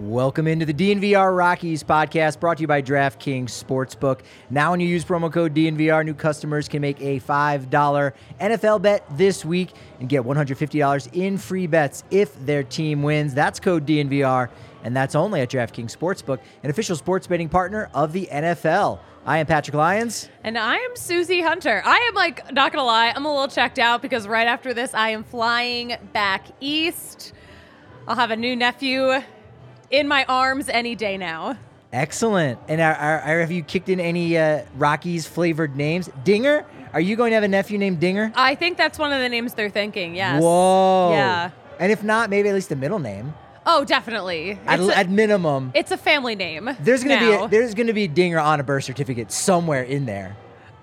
Welcome into the DNVR Rockies podcast brought to you by DraftKings Sportsbook. Now, when you use promo code DNVR, new customers can make a $5 NFL bet this week and get $150 in free bets if their team wins. That's code DNVR, and that's only at DraftKings Sportsbook, an official sports betting partner of the NFL. I am Patrick Lyons. And I am Susie Hunter. I am like, not gonna lie, I'm a little checked out because right after this, I am flying back east. I'll have a new nephew in my arms any day now. Excellent. And are, are, are- have you kicked in any uh, Rockies flavored names? Dinger? Are you going to have a nephew named Dinger? I think that's one of the names they're thinking. Yes. Whoa. Yeah. And if not, maybe at least a middle name. Oh, definitely. At, a, at minimum, it's a family name. there's gonna be a, there's gonna be a Dinger on a birth certificate somewhere in there.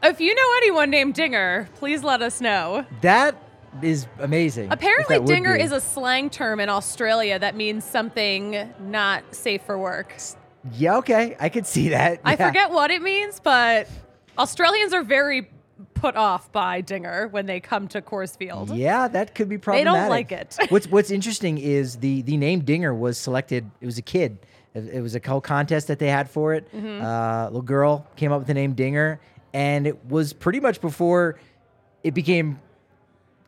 if you know anyone named Dinger, please let us know. That is amazing. Apparently, Dinger is a slang term in Australia that means something not safe for work. yeah. Okay, I could see that. I Yeah. forget what it means, but Australians are very put off by Dinger when they come to Coors Field. Yeah, that could be problematic. They don't like it. what's What's interesting is the the name Dinger was selected. It was a kid. It, it was a contest that they had for it. Mm-hmm. Uh, little girl came up with the name Dinger, and it was pretty much before it became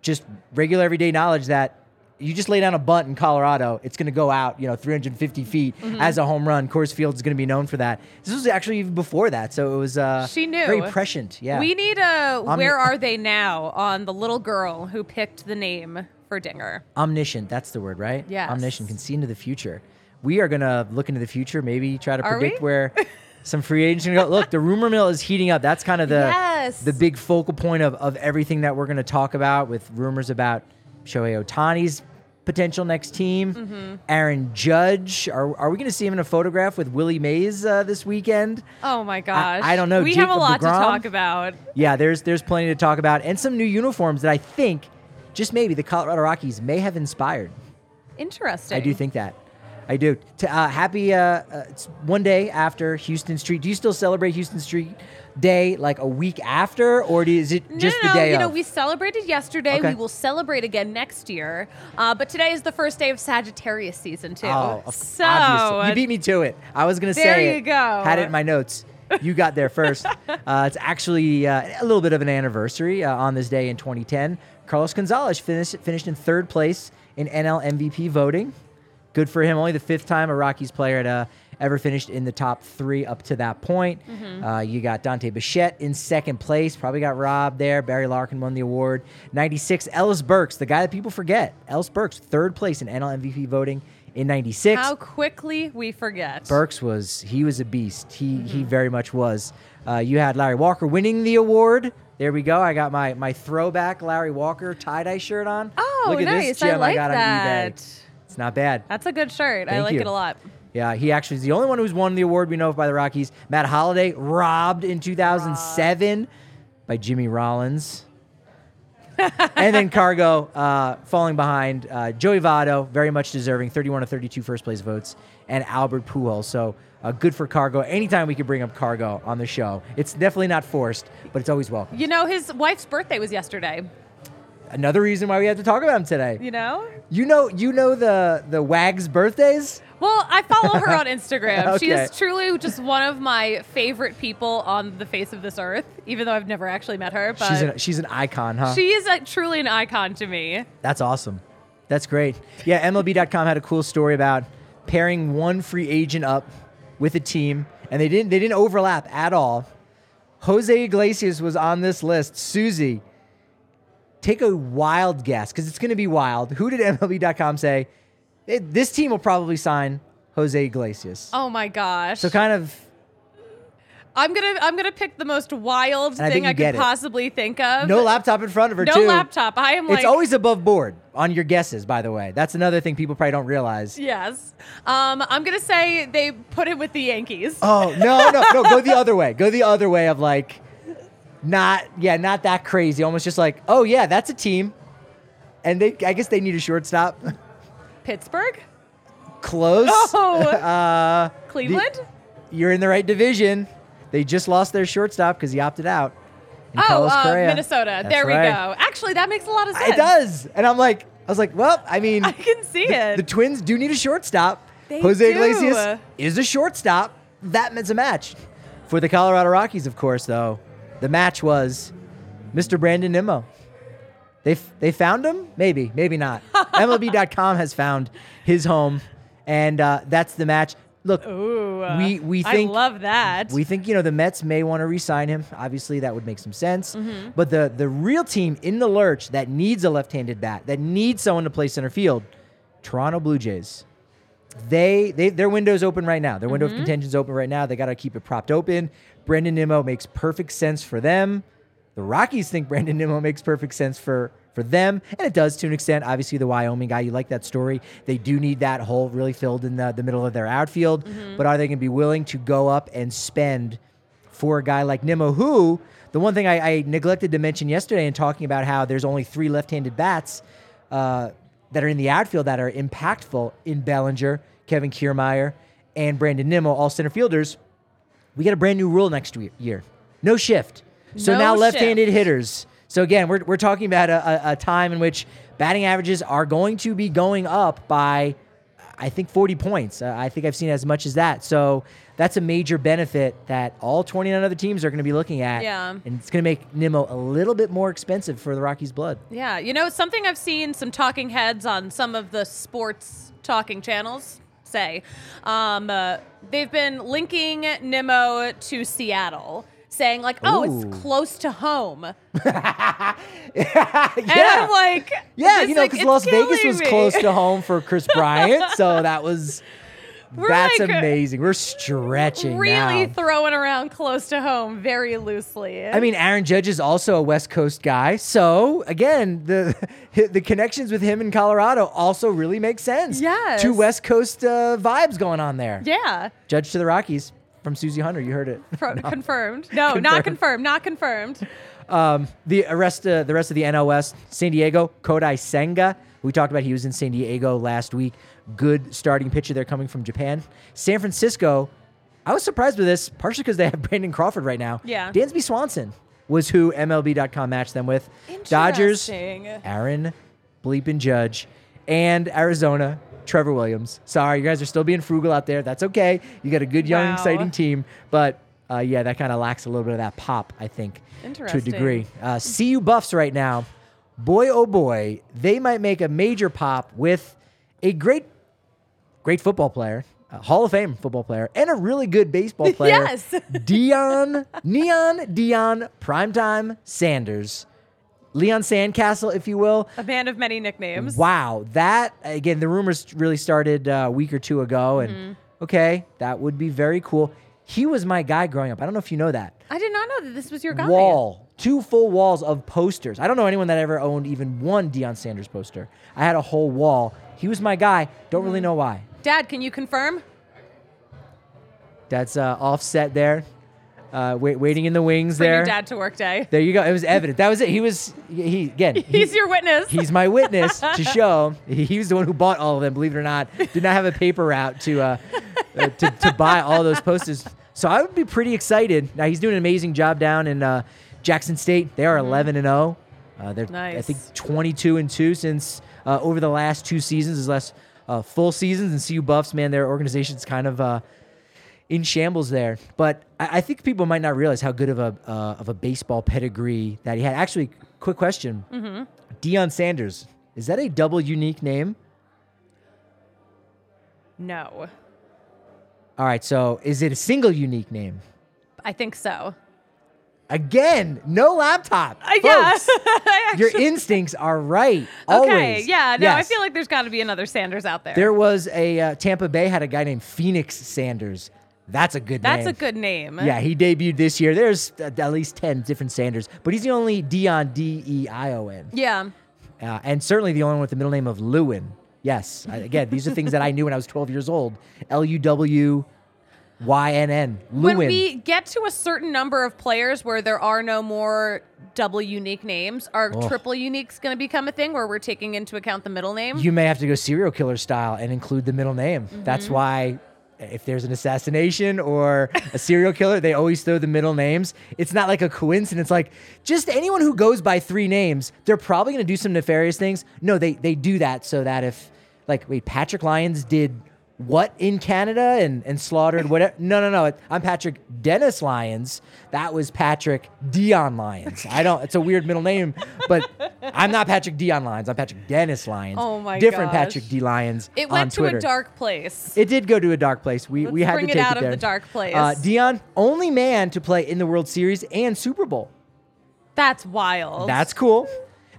just regular everyday knowledge that you just lay down a bunt in Colorado, it's going to go out, you know, 350 feet Mm-hmm. as a home run. Coors Field is going to be known for that. This was actually even before that, so it was uh, She knew. very prescient. Yeah, We need a Omni- Where Are They Now on the little girl who picked the name for Dinger. omniscient. That's the word, right? Yes. omniscient can see into the future. We are going to look into the future, maybe try to predict where some free agents going to go. Look, the rumor mill is heating up. That's kind of the Yes. the big focal point of, of everything that we're going to talk about with rumors about Shohei Ohtani's potential next team. Mm-hmm. Aaron Judge. Are, are we going to see him in a photograph with Willie Mays uh, this weekend? Oh my gosh. I don't know. We have a Jacob lot to talk about. Yeah, there's there's plenty to talk about, and some new uniforms that I think, just maybe, the Colorado Rockies may have inspired. Interesting. I do think that. I do. T- uh, happy. Uh, uh, it's one day after Houston Street. Do you still celebrate Houston Street Day like a week after, or do, is it No, just no, the no. day You know, we celebrated yesterday. Okay. We will celebrate again next year. Uh, but today is the first day of Sagittarius season too. oh, so obviously, you beat me to it. I was gonna There say you it. go. Had it in my notes. You got there first. uh, it's actually uh, a little bit of an anniversary uh, on this day in 2010. Carlos Gonzalez finished finished in third place in NL MVP voting. Good for him. Only the fifth time a Rockies player had uh, ever finished in the top three up to that point. Mm-hmm. Uh, you got Dante Bichette in second place. Probably got robbed there. Barry Larkin won the award. 96, Ellis Burks, the guy that people forget. Ellis Burks, third place in NL MVP voting in 96. how quickly we forget. Burks was he was a beast. He Mm-hmm. he very much was. Uh, you had Larry Walker winning the award. There we go. I got my my throwback Larry Walker tie dye shirt on. Oh, Look at nice. this gem I like got that. on eBay. It's not bad. That's a good shirt. I like you. it a lot. Yeah, he actually is the only one who's won the award we know of by the Rockies. Matt Holliday robbed in 2007 by Jimmy Rollins. and then Cargo uh, falling behind. Uh, Joey Votto, very much deserving, 31 to 32 first place votes, and Albert Pujols. So uh, good for Cargo. Anytime we could bring up Cargo on the show, it's definitely not forced, but it's always welcome. You know, his wife's birthday was yesterday. Another reason why we have to talk about him today. You know? You know, you know the the Wags birthdays. Well, I follow her on Instagram. She is truly just one of my favorite people on the face of this earth, even though I've never actually met her. But She's an she's an icon, huh? she is uh truly an icon to me. That's awesome. That's great. Yeah, MLB.com had a cool story about pairing one free agent up with a team, and they didn't they didn't overlap at all. Jose Iglesias was on this list. Susie, take a wild guess because it's going to be wild. Who did MLB.com say "It- this team will probably sign Jose Iglesias? Oh my gosh. So kind of I'm gonna I'm gonna pick the most wild And thing I, could it. possibly think of. no laptop in front of her No too. laptop. I am like it's always above board on your guesses. By the way, that's another thing people probably don't realize. Yes. Um, I'm gonna say they put it with the Yankees. Oh no, no, no! Go the other way. Go the other way of like, not yeah, not that crazy. Almost just like, oh yeah, that's a team, and they I guess they need a shortstop. Pittsburgh? Close. Oh. uh, Cleveland? you're in the right division. They just lost their shortstop because he opted out. And oh, uh, Minnesota. That's there we right. go. Actually, that makes a lot of sense. It does, and I'm like, I was like, well, I mean, I can see the, it. the Twins do need a shortstop. They Jose do. Iglesias is a shortstop. That meant a match. For the Colorado Rockies, of course, though, the match was Mr. Brandon Nimmo. They, f- they found him? Maybe, maybe not. MLB.com has found his home, and uh, that's the match. Look, Ooh. we we think I love that. we think you know the Mets may want to re-sign him. Obviously, that would make some sense. Mm-hmm. But the the real team in the lurch that needs a left-handed bat, that needs someone to play center field, Toronto Blue Jays. They they their window's open right now. Their window Mm-hmm. of contention's open right now. They got to keep it propped open. Brandon Nimmo makes perfect sense for them. The Rockies think Brandon Nimmo makes perfect sense for for them, and it does to an extent. Obviously, the Wyoming guy, you like that story. They do need that hole really filled in the, the middle of their outfield, Mm-hmm. but are they going to be willing to go up and spend for a guy like Nimmo, who the one thing I, I neglected to mention yesterday in talking about how there's only three left-handed bats uh, that are in the outfield that are impactful in Bellinger, Kevin Kiermaier, and Brandon Nimmo, all center fielders. We got a brand new rule next year. No shift. So No now left-handed hitters. So again, we're, we're talking about a, a, a time in which batting averages are going to be going up by, I think, 40 points. Uh, I think I've seen as much as that. So that's a major benefit that all 29 other teams are going to be looking at. Yeah. And it's going to make Nimmo a little bit more expensive for the Rockies' blood. Yeah, you know, something I've seen some talking heads on some of the sports talking channels say. Um, uh, they've been linking Nimmo to Seattle, saying, like, oh, Ooh. it's close to home. And yeah. I'm like, Yeah, you know, because it's Las Vegas was me. close to home for Kris Bryant, so that was We're that's like, amazing. We're stretching Really now. throwing around close to home very loosely. I mean, Aaron Judge is also a West Coast guy, so again, the the connections with him in Colorado also really make sense. Yeah, two West Coast uh, vibes going on there. yeah, Judge to the Rockies from Susie Hunter. You heard it. pro- confirmed. No, not confirmed. Not confirmed. Um, the rest, uh, the rest of the West, San Diego, Kodai Senga. We talked about he was in San Diego last week. Good starting pitcher there coming from Japan. San Francisco, I was surprised with this, partially because they have Brandon Crawford right now. Yeah. Dansby Swanson was who MLB.com matched them with. Dodgers. Aaron Bleepin Judge, and Arizona, Trevor Williams. Sorry, you guys are still being frugal out there. That's okay. You got a good, young, Wow. exciting team, but uh, yeah, that kind of lacks a little bit of that pop, I think, to a degree. Uh, CU Buffs right now, boy oh boy, they might make a major pop with a great, great football player. Hall of Fame football player and a really good baseball player. Yes. Deion, Neon Deion Primetime Sanders. Leon Sandcastle, if you will. A man of many nicknames. Wow, that again, the rumors really started uh, a week or two ago, and Mm-hmm. okay, that would be very cool. He was my guy growing up. I don't know if you know that I did not know that this was your guy. wall, two full walls of posters. I don't know anyone that ever owned even one Deion Sanders poster. I had a whole wall. He was my guy. Don't Mm-hmm. really know why. Dad, can you confirm? Dad's uh, offset there, uh, wait, waiting in the wings Bring there. your dad to work day. There you go. It was evident. That was it. He was he again. he- He's your witness. He's my witness to show he he was the one who bought all of them. Believe it or not, did not have a paper route to uh, uh, to, to buy all those posters. So I would be pretty excited. Now he's doing an amazing job down in uh, Jackson State. They are 11 and 0. Uh, they're I think 22 and 2 since uh, over the last two seasons, his last uh, full seasons. And CU Buffs, man, their organization's kind of uh, in shambles there. But I, I think people might not realize how good of a uh, of a baseball pedigree that he had. Actually, quick question: Deion Sanders is that a double unique name? No. All right, so is it a single unique name? I think so. Again, no laptop. Uh, yeah. Folks, your instincts are right. okay. Yeah. No, I feel like there's got to be another Sanders out there. There was a uh, Tampa Bay had a guy named Phoenix Sanders. That's a good name. That's name. a good name. Yeah, he debuted this year. There's uh, at least 10 different Sanders, but he's the only Deion, D E I O N. Yeah. Uh, and certainly the only one with the middle name of Luwynn. Yes. Again, these are things that I knew when I was 12 years old. L U W Y N N. Luwynn. When we get to a certain number of players where there are no more double unique names, are Oh. triple uniques going to become a thing where we're taking into account the middle name? you may have to go serial killer style and include the middle name. That's Mm-hmm. why if there's an assassination or a serial killer, they always throw the middle names. It's not like a coincidence. Like just anyone who goes by three names, they're probably going to do some nefarious things. No, they they do that so that if like wait, Patrick Lyons did what in Canada and, and slaughtered whatever. No, no, no. I'm Patrick Dennis Lyons. That was Patrick Dion Lyons. I don't. It's a weird middle name, but I'm not Patrick Dion Lyons. I'm Patrick Dennis Lyons. Oh my Different gosh. Patrick D Lyons. it went to a dark place. It did go to a dark place. We we Let's had bring to it take out it of the dark place. Uh, Deion, only man to play in the World Series and Super Bowl. That's wild. That's cool.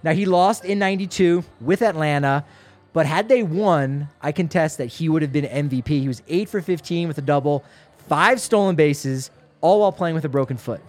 Now he lost in '92 with Atlanta, but had they won, I contest that he would have been MVP. He was eight for 15 with a double, five stolen bases, all while playing with a broken foot.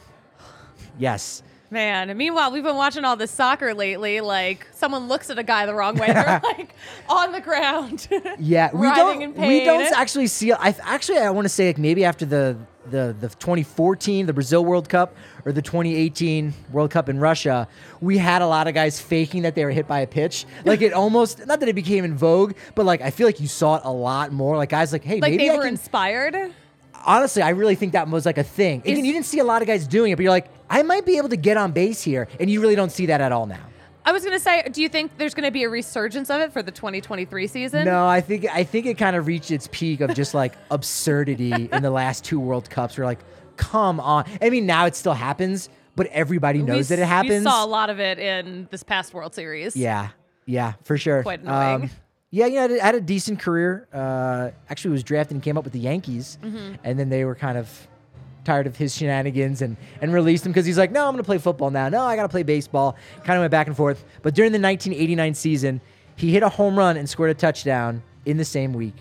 Yes. Man, and meanwhile, we've been watching all this soccer lately. Like, someone looks at a guy the wrong way, they're like on the ground. Yeah, we don't. We don't actually see. I actually I want to say like maybe after the the the 2014 the Brazil World Cup or the 2018 World Cup in Russia, we had a lot of guys faking that they were hit by a pitch. Like it almost not that it became in vogue, but like I feel like you saw it a lot more. Like guys like, hey, Like maybe they I were can. inspired. honestly, I really think that was like a thing. Is- you didn't see a lot of guys doing it, but you're like, I might be able to get on base here, and you really don't see that at all now. I was gonna say, do you think there's gonna be a resurgence of it for the 2023 season? No, I think I think it kind of reached its peak of just like absurdity in the last two World Cups. We're like, come on. I mean, now it still happens, but everybody We knows that it happens. We saw a lot of it in this past World Series. Yeah, yeah, for sure. Um, Quite annoying. yeah, you know, I had a- decent career. Uh, actually, was drafted and came up with the Yankees, Mm-hmm. and then they were kind of tired of his shenanigans and and released him because he's like, no, I'm going to play football now. No, I got to play baseball. Kind of went back and forth. But during the 1989 season, he hit a home run and scored a touchdown in the same week.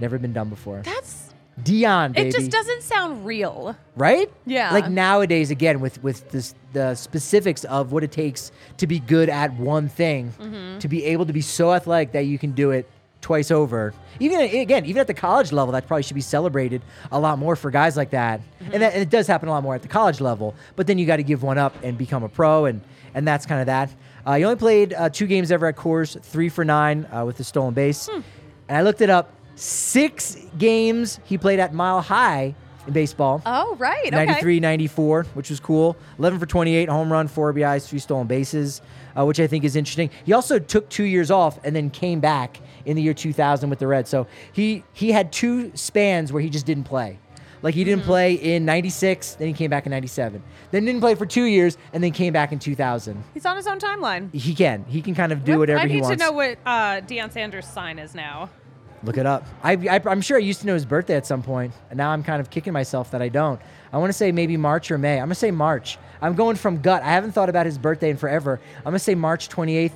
Never been done before. That's Deion, baby. it. Just doesn't sound real. right? Yeah. Like nowadays, again, with with this, the specifics of what it takes to be good at one thing, Mm-hmm. to be able to be so athletic that you can do it twice over. Even again, even at the college level, that probably should be celebrated a lot more for guys like that. Mm-hmm. And, that, and it does happen a lot more at the college level. But then you got to give one up and become a pro, and and that's kind of that. Uh, he only played uh, two games ever at Coors, three for nine uh, with the stolen base. Hmm. And I looked it up. Six games he played at Mile High in baseball. Oh right. Okay. 93, 94, which was cool. 11 for 28, home run, four RBIs, three stolen bases, uh, which I think is interesting. He also took two years off and then came back in the year 2000 with the Reds. So he he had two spans where he just didn't play. Like he Mm-hmm. didn't play in 96, then he came back in 97. Then didn't play for two years and then came back in 2000. He's on his own timeline. He can. He can kind of do What- whatever he wants. I need to know what uh, Deion Sanders' sign is now. Look it up. I, I, I'm sure I used to know his birthday at some point, and now I'm kind of kicking myself that I don't. I want to say maybe March or May. I'm gonna say March. I'm going from gut. I haven't thought about his birthday in forever. I'm gonna say March 28th.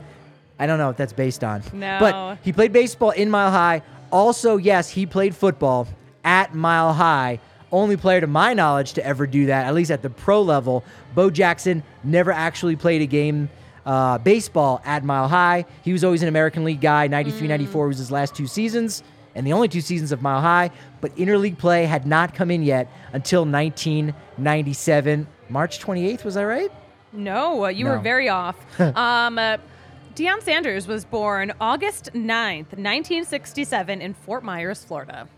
I don't know what that's based on. No. But he played baseball in Mile High. Also, yes, he played football at Mile High. Only player to my knowledge to ever do that, at least at the pro level. Bo Jackson never actually played a game uh, baseball at Mile High. He was always an American League guy. 93 94 was his last two seasons, and the only two seasons of Mile High. But interleague play had not come in yet until 1997. March 28th, was I right? No, uh, you were very off. um, uh, Deion Sanders was born August 9th, 1967, in Fort Myers, Florida.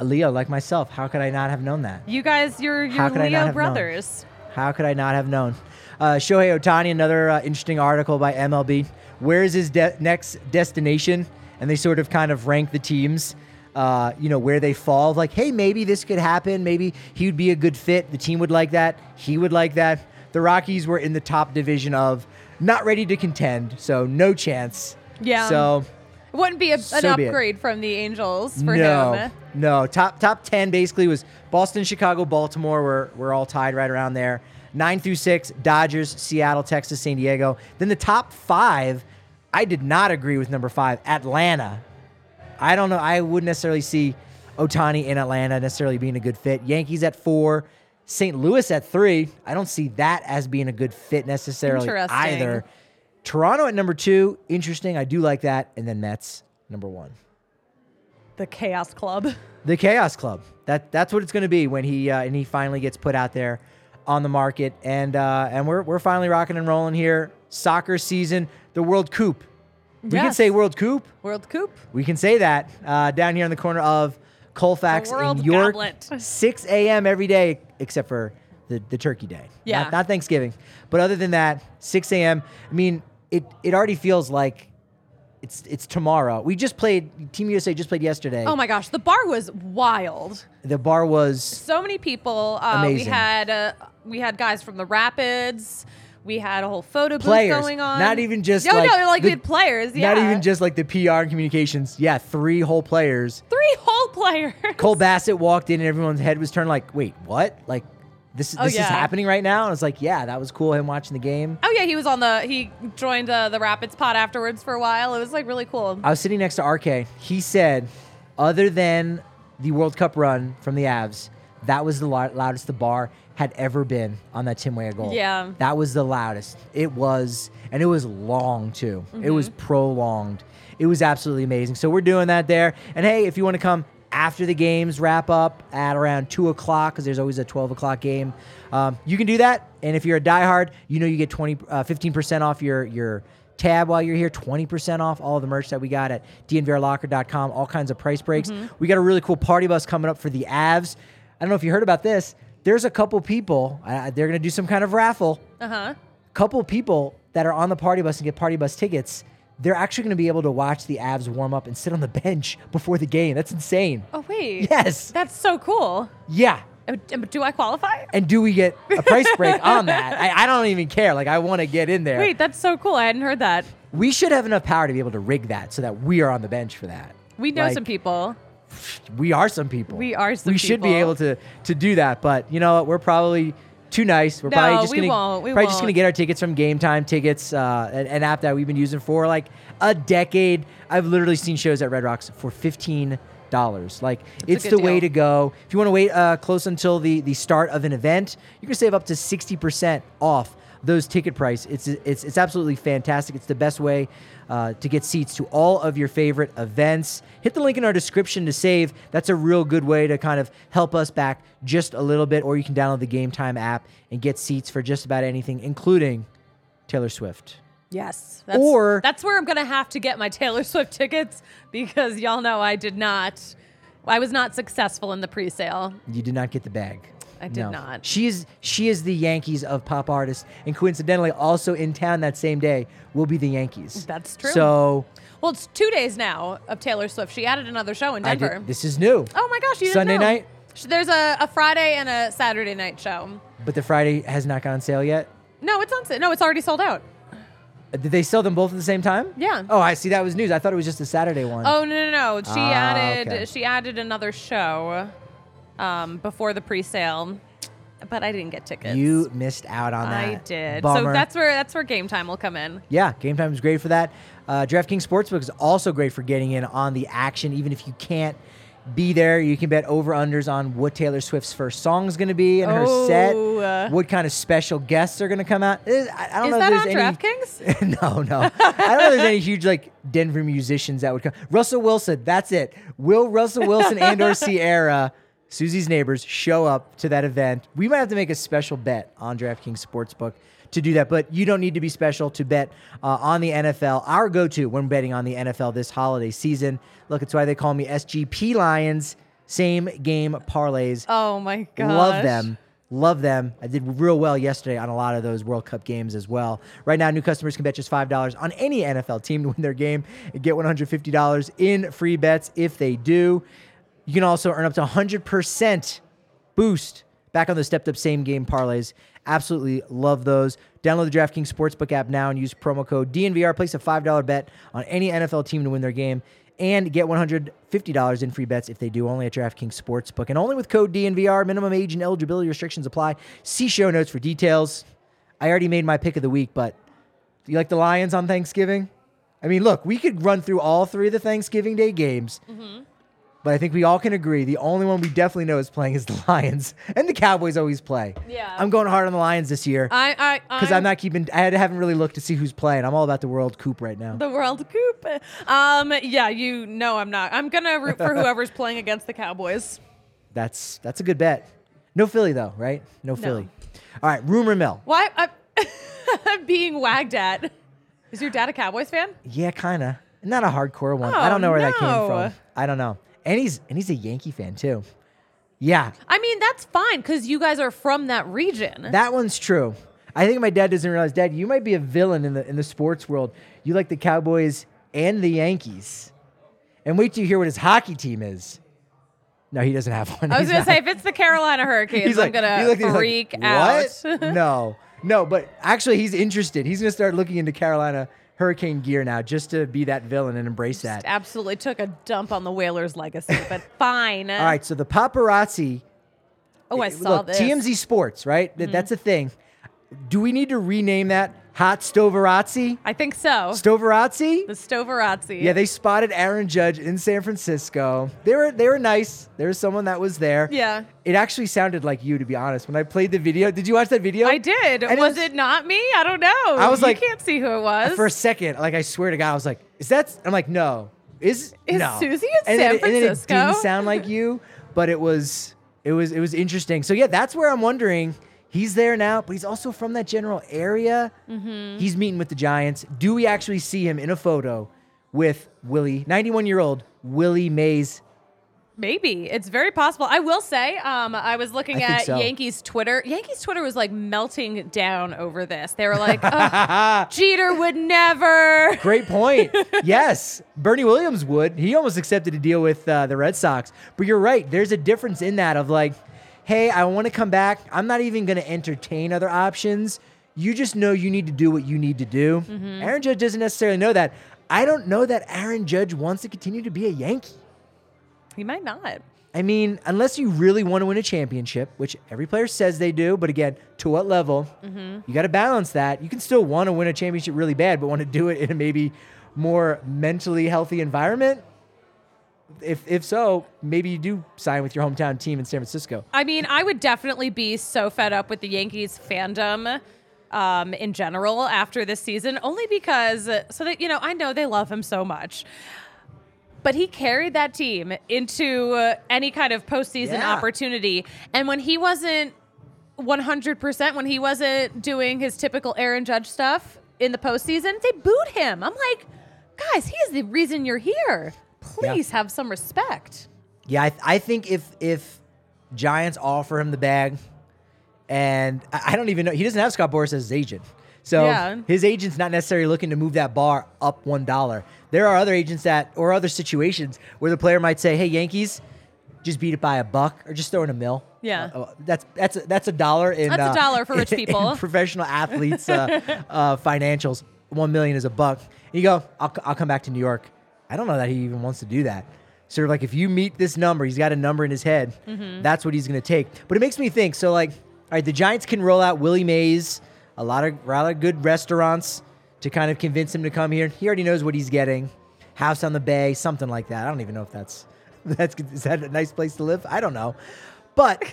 A Leo like myself. How could I not have known that? You guys, you're, you're could I not Leo known? brothers. How could I not have known? Uh, Shohei Ohtani, another uh, interesting article by MLB. Where is his de- next destination? And they sort of kind of rank the teams, uh, you know, where they fall. Like, hey, maybe this could happen. Maybe he would be a good fit. The team would like that. He would like that. The Rockies were in the top division of not ready to contend, so no chance. Yeah. So, It wouldn't be a, So an be it. upgrade from the Angels for no, him. no. Top top ten basically was Boston, Chicago, Baltimore. We're we're all tied right around there. Nine through six, Dodgers, Seattle, Texas, San Diego. Then the top five, I did not agree with number five, Atlanta. I don't know. I wouldn't necessarily see Ohtani in Atlanta necessarily being a good fit. Yankees at four, St. Louis at three. I don't see that as being a good fit necessarily either. Toronto at number two, interesting. I do like that. And then Mets number one. The Chaos Club. The Chaos Club. That that's what it's going to be when he uh, and he finally gets put out there on the market. And uh, and we're we're finally rocking and rolling here. Soccer season, the World Coupe. We can say World Coupe. World Coupe. We can say that uh, down here in the corner of Colfax in York, Goblet. 6 a.m. every day except for the, the Turkey Day. Yeah. not, not Thanksgiving, but other than that, 6 a.m. I mean, it it already feels like it's it's tomorrow. We just played. Team USA just played yesterday. Oh my gosh, the bar was wild. The bar was So many people. Uh, we had uh, we had guys from the Rapids. We had a whole photo booth players, going on. not even just no, like no, like the- we had players. Yeah, not even just like the PR and communications. Yeah, three whole players. three whole players. Cole Bassett walked in and everyone's head was turned like, wait, what? Like this Oh, this yeah. is happening right now? And I was like, yeah, that was cool. Him watching the game. Oh yeah, he was on the. He joined uh, the Rapids pod afterwards for a while. It was like really cool. I was sitting next to RK. He said, other than the World Cup run from the Avs, that was the lou- loudest the bar had ever been on that Tim Weah goal. Yeah. That was the loudest. It was, and it was long too. It was Mm-hmm. prolonged. It was absolutely amazing. So we're doing that there. And hey, if you want to come after the games wrap up at around two o'clock, because there's always a 12 o'clock game, um, you can do that. And if you're a diehard, you know you get 20, uh, 15% off your your tab while you're here 20% off all the merch that we got at dnvrlocker.com all kinds of price breaks. We got a really cool party bus coming up for the avs. I don't know if you heard about this. There's a couple people uh, they're going to do some kind of raffle. Uh huh. couple people that are on the party bus and get party bus tickets they're actually going to be able to watch the avs warm up and sit on the bench before the game that's insane Oh wait. yes That's so cool. yeah Uh, Do I qualify? and do we get a price break on that I, I don't even care like i want to get in there Wait, that's so cool. I hadn't heard that. we should have enough power to be able to rig that so that we are on the bench for that We know Like, some people. we are some people. We are some We should be able to to do that, but you know what? We're probably too nice. We're probably just we gonna won't. We probably just gonna get our tickets from Game Time Tickets, uh, an, an app that we've been using for like a decade. I've literally seen shows at Red Rocks for fifteen dollars. Like it's good the way to go. If you want to wait uh, close until the the start of an event, you can save up to sixty percent off those ticket price. It's it's it's absolutely fantastic. It's the best way uh, to get seats to all of your favorite events. Hit the link in our description to save. That's a real good way to kind of help us back just a little bit. Or you can download the Game Time app and get seats for just about anything, including Taylor Swift. Yes. That's, Or- that's where I'm gonna have to get my Taylor Swift tickets because y'all know I did not. I was not successful in the pre-sale. You did not get the bag. I did not. She is she is the Yankees of pop artists, and coincidentally, also in town that same day will be the Yankees. That's true. So Well, it's two days now of Taylor Swift. She added another show in I Denver. did, this is new. oh my gosh, you didn't Sunday know. night? Sh- There's a, a Friday and a Saturday night show. But the Friday has not gone on sale yet. No, it's on. sa- No, it's already sold out. Uh, Did they sell them both at the same time? Yeah. Oh, I see. That was news. I thought it was just a Saturday one. Oh no no no! She Ah, added okay. she added another show um, before the pre-sale, but I didn't get tickets. you missed out on that. I did. Bummer. So that's where that's where game time will come in. Yeah, game time is great for that. Uh, DraftKings Sportsbook is also great for getting in on the action. Even if you can't be there, you can bet over unders on what Taylor Swift's first song is going to be in her set, Oh, what kind of special guests are going to come out. Eh, I, don't Is know that if on there's any. DraftKings? no, no. I don't know if there's any huge like Denver musicians that would come. Russell Wilson, that's it. Will Russell Wilson and or Ciara, Susie's neighbors, show up to that event? We might have to make a special bet on DraftKings Sportsbook to do that, but you don't need to be special to bet uh, on the NFL. Our go-to when betting on the NFL this holiday season. Look, it's why they call me SGP Lyons. Same game parlays. Oh my god! Love them. Love them. I did real well yesterday on a lot of those World Cup games as well. Right now, new customers can bet just $5 on any NFL team to win their game and get $150 in free bets if they do. You can also earn up to 100% boost back on the stepped up same game parlays Absolutely love those. Download the DraftKings Sportsbook app now and use promo code DNVR. Place a $5 bet on any NFL team to win their game and get $150 in free bets if they do only at DraftKings Sportsbook. And only with code DNVR. Minimum age and eligibility restrictions apply. See show notes for details. I already made my pick of the week, but do you like the Lions on Thanksgiving? I mean, look, we could run through all three of the Thanksgiving Day games. Mm-hmm. But I think we all can agree the only one we definitely know is playing is the Lions, and the Cowboys always play. Yeah. I'm going hard on the Lions this year I, I, because I'm not keeping. I haven't really looked to see who's playing. I'm all about the World Coupe right now. the World Coupe. Um, yeah, you know I'm not. I'm gonna root for whoever's playing against the Cowboys. That's that's a good bet. No Philly though, right? No, Philly. All right, rumor mill. Why? I, I'm being wagged at. Is your dad a Cowboys fan? Yeah, kind of. Not a hardcore one. Oh, I don't know where that came from. I don't know. And he's and he's a Yankee fan too. Yeah, I mean, that's fine because you guys are from that region. That one's true. I think my dad doesn't realize, Dad, you might be a villain in the in the sports world. You like the Cowboys and the Yankees. And wait till you hear what his hockey team is. No, he doesn't have one. I was He's gonna not- say if it's the Carolina Hurricanes, he's like, I'm gonna he looked at me like, freak out. No, no, but actually, he's interested. He's gonna start looking into Carolina Hurricane gear now, just to be that villain and embrace that. Absolutely took a dump on the Whalers' legacy, but fine. All right, so the paparazzi Oh, I saw look, this. Mm-hmm. TMZ Sports, right? Th- That's a thing. Do we need to rename that Hot Stoverazzi? I think so. Stoverazzi? the Stoverazzi. Yeah, they spotted Aaron Judge in San Francisco. They were they were nice. There was someone that was there. Yeah. It actually sounded like you, to be honest. When I played the video, did you watch that video? I did. And was it not me? I don't know. I was you like- can't see who it uh, was. For a second, like I swear to God, I was like, "Is that?" I'm like, "No." Is Is no. Susie in and San it- and then it Francisco? didn't sound like you, but it was it was it was interesting. So yeah, that's where I'm wondering. He's there now, but he's also from that general area. Mm-hmm. He's meeting with the Giants. Do we actually see him in a photo with Willie, 91 year old Willie Mays? Maybe it's very possible. I will say, um, I was looking I at so. Yankees Twitter. Yankees Twitter was like melting down over this. They were like, "Ugh, "Jeter would never." Great point. yes, Bernie Williams would. He almost accepted a deal with uh, the Red Sox. But you're right. There's a difference in that of like, hey, I want to come back. I'm not even going to entertain other options. You just know you need to do what you need to do. Mm-hmm. Aaron Judge doesn't necessarily know that. I don't know that Aaron Judge wants to continue to be a Yankee. He might not. I mean, unless you really want to win a championship, which every player says they do, but again, to what level? Mm-hmm. You got to balance that. You can still want to win a championship really bad, but want to do it in a maybe more mentally healthy environment. If if so, maybe you do sign with your hometown team in San Francisco. I mean, I would definitely be so fed up with the Yankees fandom um, in general after this season, only because, so that, you know, I know they love him so much. But he carried that team into uh, any kind of postseason Yeah. opportunity. And when he wasn't 100%, when he wasn't doing his typical Aaron Judge stuff in the postseason, they booed him. I'm like, guys, he is the reason you're here. Please have some respect. Yeah, I, th- I think if if Giants offer him the bag, and I, I don't even know, he doesn't have Scott Boras as his agent. So Yeah. his agent's not necessarily looking to move that bar up one dollar. There are other agents that, or other situations where the player might say, "Hey, Yankees, just beat it by a buck, or just throw in a mill." Yeah. Uh, uh, that's that's a, that's a dollar in That's a uh, dollar for rich people. professional athletes' uh, uh, financials. One million is a buck. And you go, I'll, I'll come back to New York. I don't know that he even wants to do that. Sort of like if you meet this number, he's got a number in his head. Mm-hmm. That's what he's going to take. But it makes me think. So like, all right, the Giants can roll out Willie Mays, a lot of rather good restaurants to kind of convince him to come here. He already knows what he's getting. House on the bay, something like that. I don't even know if that's that's is that a nice place to live. I don't know, but.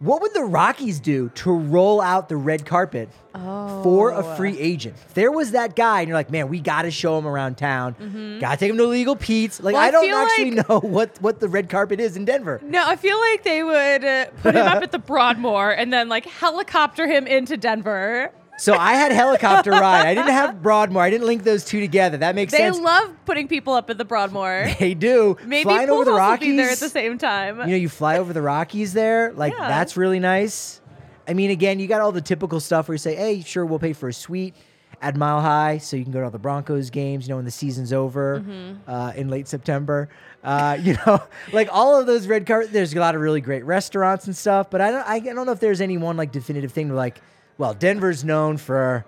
What would the Rockies do to roll out the red carpet for a free agent? There was that guy, and you're like, man, we got to show him around town. Got to take him to Legal Pete's. Like, Well, I I don't actually like- know what, what the red carpet is in Denver. No, I feel like they would uh, put him up at the Broadmoor and then like helicopter him into Denver. So I had helicopter ride. I didn't have Broadmoor. I didn't link those two together. That makes They sense. They love putting people up at the Broadmoor. they do. Maybe Flying Pujols over the will Rockies. be there at the same time. you know, you fly over the Rockies there. Like Yeah. that's really nice. I mean, again, you got all the typical stuff where you say, "Hey, sure, we'll pay for a suite at Mile High, so you can go to all the Broncos games." You know, when the season's over Mm-hmm. uh, in late September. Uh, you know, like all of those red carpet. There's a lot of really great restaurants and stuff, but I don't. I don't know if there's any one like definitive thing to like. Well, Denver's known for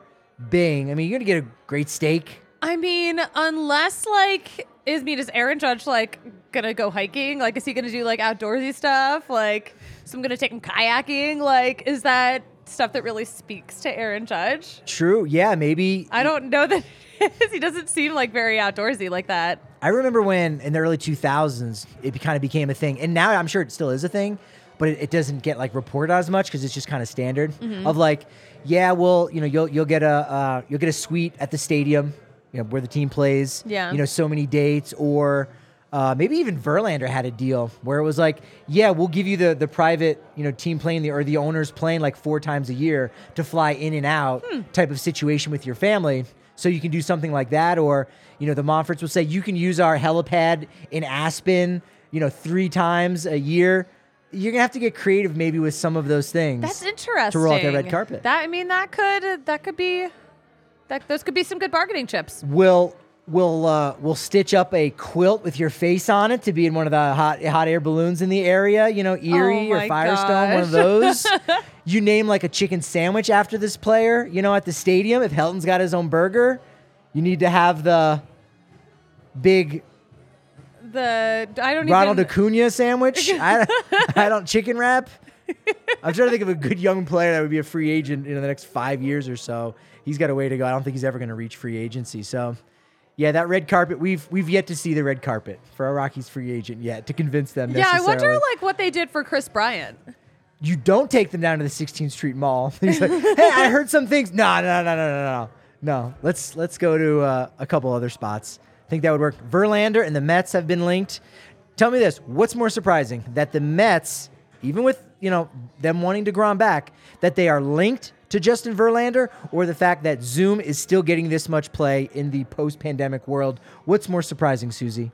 being. I mean, you're gonna get a great steak. I mean, unless like is me, is Aaron Judge like gonna go hiking? Like, is he gonna do like outdoorsy stuff? Like, so I'm gonna take him kayaking. Like, is that stuff that really speaks to Aaron Judge? True. Yeah, maybe. I don't know that he doesn't seem like very outdoorsy like that. I remember when in the early 2000s it kind of became a thing, and now I'm sure it still is a thing, but it, it doesn't get like reported as much because it's just kind of standard Mm-hmm. of like, yeah, well, you know, you'll you'll get a uh, you'll get a suite at the stadium, you know, where the team plays. Yeah. You know, so many dates, or uh, maybe even Verlander had a deal where it was like, yeah, we'll give you the the private, you know, team plane the or the owners plane like four times a year to fly in and out Hmm. type of situation with your family. So you can do something like that, or you know, the Monforts will say you can use our helipad in Aspen, you know, three times a year. You're gonna have to get creative, maybe with some of those things. That's interesting. To roll out the red carpet. That I mean, that could that could be that those could be some good bargaining chips. We'll we'll uh, we'll stitch up a quilt with your face on it to be in one of the hot hot air balloons in the area. You know, Erie Oh or Firestone, one of those. you name like a chicken sandwich after this player. You know, at the stadium, if Helton's got his own burger, you need to have the big The I don't Ronald even. Acuna sandwich. I, I don't chicken wrap. I'm trying to think of a good young player that would be a free agent in the next five years or so. He's got a way to go. I don't think he's ever going to reach free agency. So, yeah, that red carpet. We've we've yet to see the red carpet for a Rockies free agent yet to convince them. yeah, I wonder like what they did for Kris Bryant. you don't take them down to the 16th Street Mall. He's like, hey, I heard some things. No, no, no, no, no, no, no. Let's let's go to uh, a couple other spots. Think that would work. Verlander and the Mets have been linked. Tell me this: What's more surprising, that the Mets, even with you know them wanting Degrom back, that they are linked to Justin Verlander, or the fact that Zoom is still getting this much play in the post-pandemic world? What's more surprising, Susie?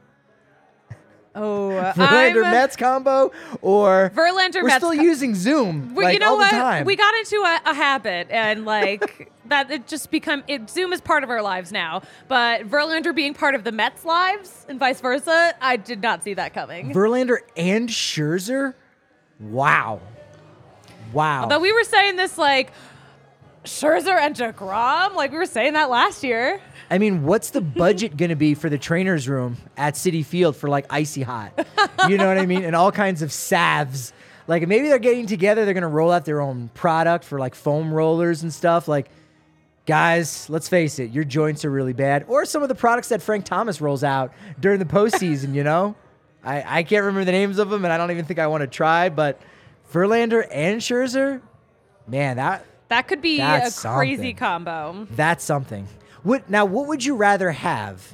Oh, Verlander I'm- Mets combo, or Verlander we're Mets still co- using Zoom Well, like you know all what? the time. We got into a, a habit, and like that, it just become it. Zoom is part of our lives now, but Verlander being part of the Mets' lives and vice versa, I did not see that coming. Verlander and Scherzer. Wow. Wow. Although we were saying this like Scherzer and Degrom, like we were saying that last year. I mean, what's the budget going to be for the trainer's room at Citi Field for like icy hot? You know what I mean? And all kinds of salves. Like maybe they're getting together, they're going to roll out their own product for like foam rollers and stuff. Like, guys, let's face it, your joints are really bad. Or some of the products that Frank Thomas rolls out during the postseason, you know? I, I can't remember the names of them and I don't even think I want to try, but Verlander and Scherzer, man, that That could be That's a crazy combo. That's something. What now? What would you rather have,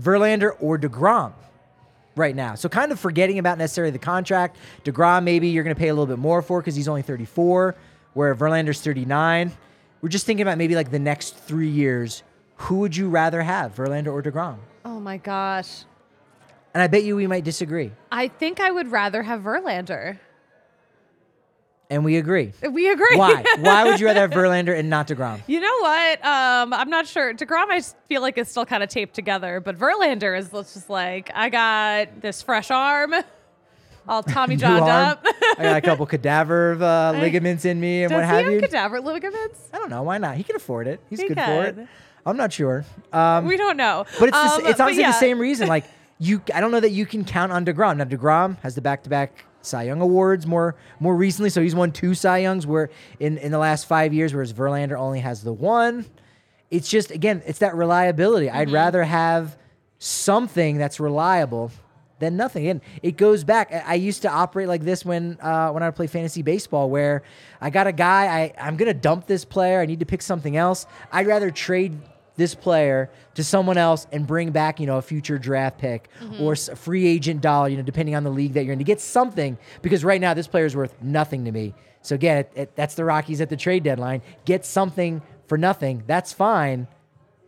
Verlander or Degrom, right now? So kind of forgetting about necessarily the contract. Degrom, maybe you're going to pay a little bit more for because he's only 34, where Verlander's 39. We're just thinking about maybe like the next three years. Who would you rather have, Verlander or Degrom? Oh my gosh. And I bet you we might disagree, I think I would rather have Verlander. And we agree. We agree. Why? Why would you rather have Verlander and not Degrom? You know what? Um, I'm not sure. Degrom, I feel like is still kind of taped together, but Verlander is let's just like I got this fresh arm, all Tommy New Johned up. I got a couple cadaver uh, ligaments in me and Does what he have have you. cadaver ligaments? I don't know. Why not? He can afford it. He's He good for it. I'm not sure. Um, we don't know, but it's the, Um, it's honestly yeah. the same reason. Like you, I don't know that you can count on Degrom. Now Degrom has the back-to-back Cy Young awards more more recently, so he's won two Cy Youngs. Where in in the last five years, whereas Verlander only has the one. It's just again, it's that reliability. I'd Mm-hmm. rather have something that's reliable than nothing. And it goes back. I I used to operate like this when uh, when I would play fantasy baseball, where I got a guy. I I'm gonna dump this player. I need to pick something else. I'd rather trade this player to someone else and bring back you know a future draft pick mm-hmm. or s- a free agent dollar. You know, depending on the league that you're in, to get something. Because right now this player is worth nothing to me. So again, it, it, that's the Rockies at the trade deadline. Get something for nothing. That's fine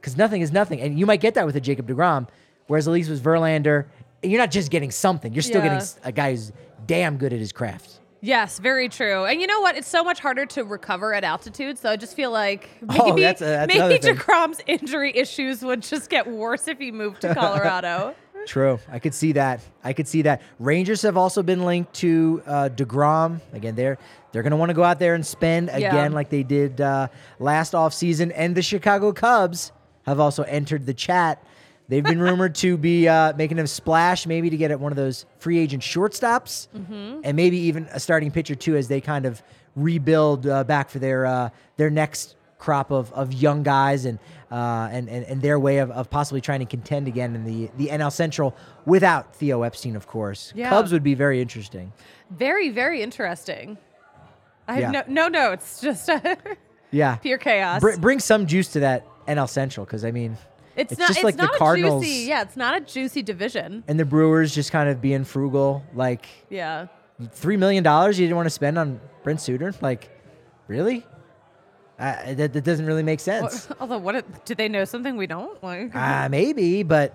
because nothing is nothing. And you might get that with a Jacob DeGrom, whereas at least with Verlander, you're not just getting something. You're still Yeah. getting a guy who's damn good at his craft. Yes, very true. And you know what? It's so much harder to recover at altitude. So I just feel like maybe, Oh, that's a- that's maybe. Degrom's injury issues would just get worse if he moved to Colorado. True. I could see that. I could see that. Rangers have also been linked to uh, Degrom. Again, they're they're going to want to go out there and spend Yeah. again like they did uh, last offseason. And the Chicago Cubs have also entered the chat. They've been rumored to be uh, making a splash, maybe to get at one of those free agent shortstops, and maybe even a starting pitcher too, as they kind of rebuild uh, back for their uh, their next crop of, of young guys and, uh, and and and their way of, of possibly trying to contend again in the the NL Central without Theo Epstein, of course. Yeah. Cubs would be very interesting. Very, very interesting. I have Yeah. no, no notes, just Yeah, pure chaos. Br- bring some juice to that NL Central because I mean, it's, it's not, just it's like the not a Cardinals- juicy. Yeah, it's not a juicy division. and the Brewers just kind of being frugal, like Yeah. three million dollars you didn't want to spend on Brent Suter, like really? Uh, that, that doesn't really make sense. Although, what it- do they know something we don't? Like, Uh, maybe, but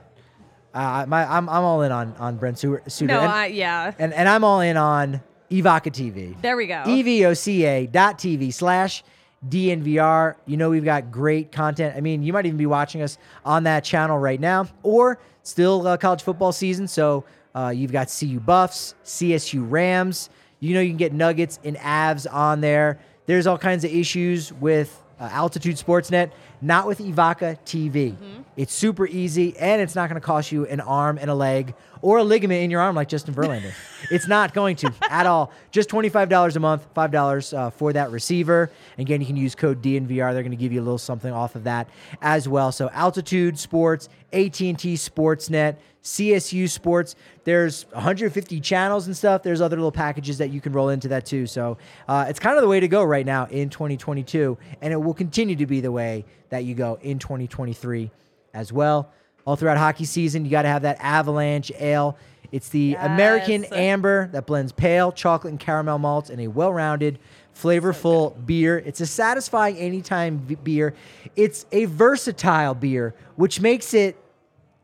uh, my, I'm I'm all in on on Brent Suter. No, and, I, yeah. and and I'm all in on Evoca TV. There we go. E evoca dot TV slash DNVR. You know, we've got great content. I mean, you might even be watching us on that channel right now, or still uh, college football season. So uh, you've got CU Buffs, CSU Rams. You know, you can get Nuggets and Avs on there. There's all kinds of issues with uh, Altitude Sportsnet, not with Evoca TV. It's super easy, and it's not going to cost you an arm and a leg or a ligament in your arm like Justin Verlander. it's not going to at all. Just $25 a month, $5 uh, for that receiver. Again, you can use code DNVR. They're going to give you a little something off of that as well. So Altitude Sports, AT&T Sportsnet, CSU Sports. There's 150 channels and stuff. There's other little packages that you can roll into that too. So uh, it's kind of the way to go right now in 2022, and it will continue to be the way that you go in 2023 as well. All throughout hockey season, you got to have that Avalanche Ale. It's the American Amber that blends pale chocolate and caramel malts in a well-rounded, flavorful beer. It's a satisfying anytime v- beer. It's a versatile beer, which makes it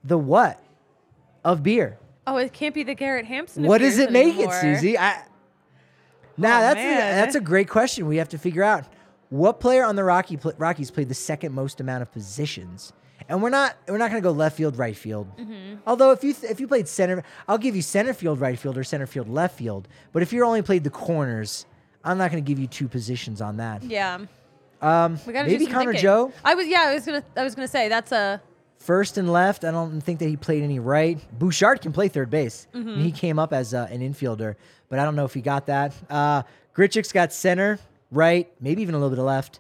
the what of beer? oh, it can't be the Garrett Hampson. What does it make anymore. it, Susie? I, now Oh, that's a, that's a great question. We have to figure out what player on the Rocky pl- Rockies played the second most amount of positions. And we're not we're not going to go left field, right field. Mm-hmm. Although if you th- if you played center, I'll give you center field, right field, or center field, left field. But if you only played the corners, I'm not going to give you two positions on that. Yeah. Um, We got to maybe Connor thinking. Joe I was yeah. I was gonna I was gonna say that's a first and left. I don't think that he played any right. Bouchard can play third base. Mm-hmm. He came up as uh, an infielder, but I don't know if he got that. Uh, Grichuk's got center, right, maybe even a little bit of left,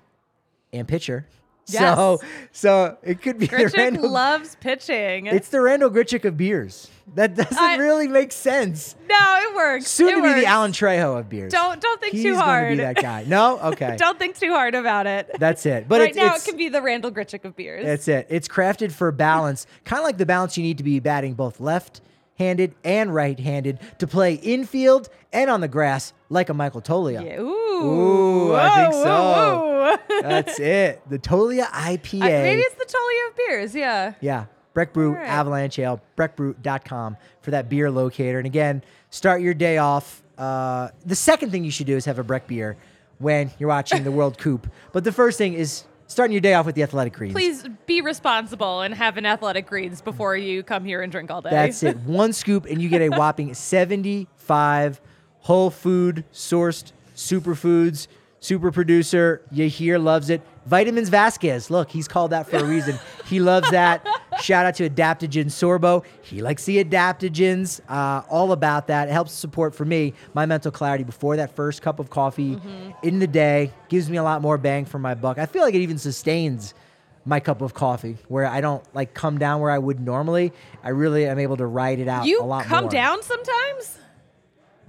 and pitcher. So, Yes. so it could be the Grichuk Randal. loves pitching. it's the Randal Grichuk of beers. That doesn't I- really make sense. no, it works. Soon it to be the Alan Trejo of beers. Don't don't think He's too going hard. to be that guy. No, okay, Don't think too hard about it. that's it. But right it's, now, it's, it can be the Randal Grichuk of beers. That's it. It's crafted for balance, kind of like the balance you need to be batting both left-handed and right-handed to play infield and on the grass like a Michael Toglia. Yeah. Ooh. Ooh, I think so. whoa, whoa. That's it. The Toglia IPA. I- maybe it's the Toglia of beers. Yeah. Yeah. Breck Brew, right. Avalanche Ale, breckbrew.com for that beer locator. And again, start your day off. Uh, the second thing you should do is have a Breck beer when you're watching the World Coupe. But the first thing is starting your day off with the Athletic Greens. Please be responsible and have an athletic greens before you come here and drink all day. That's it. One scoop, and you get a whopping 75 whole food sourced superfoods. Super producer, Yahir loves it. Vitamins Vasquez, look, he's called that for a reason. he loves that. Shout out to Adaptogen Sorbo. He likes the adaptogens. Uh, all about that. It helps support for me my mental clarity before that first cup of coffee in the day. Gives me a lot more bang for my buck. I feel like it even sustains my cup of coffee where I don't like come down where I would normally. I really am able to ride it out you a lot come more. down sometimes.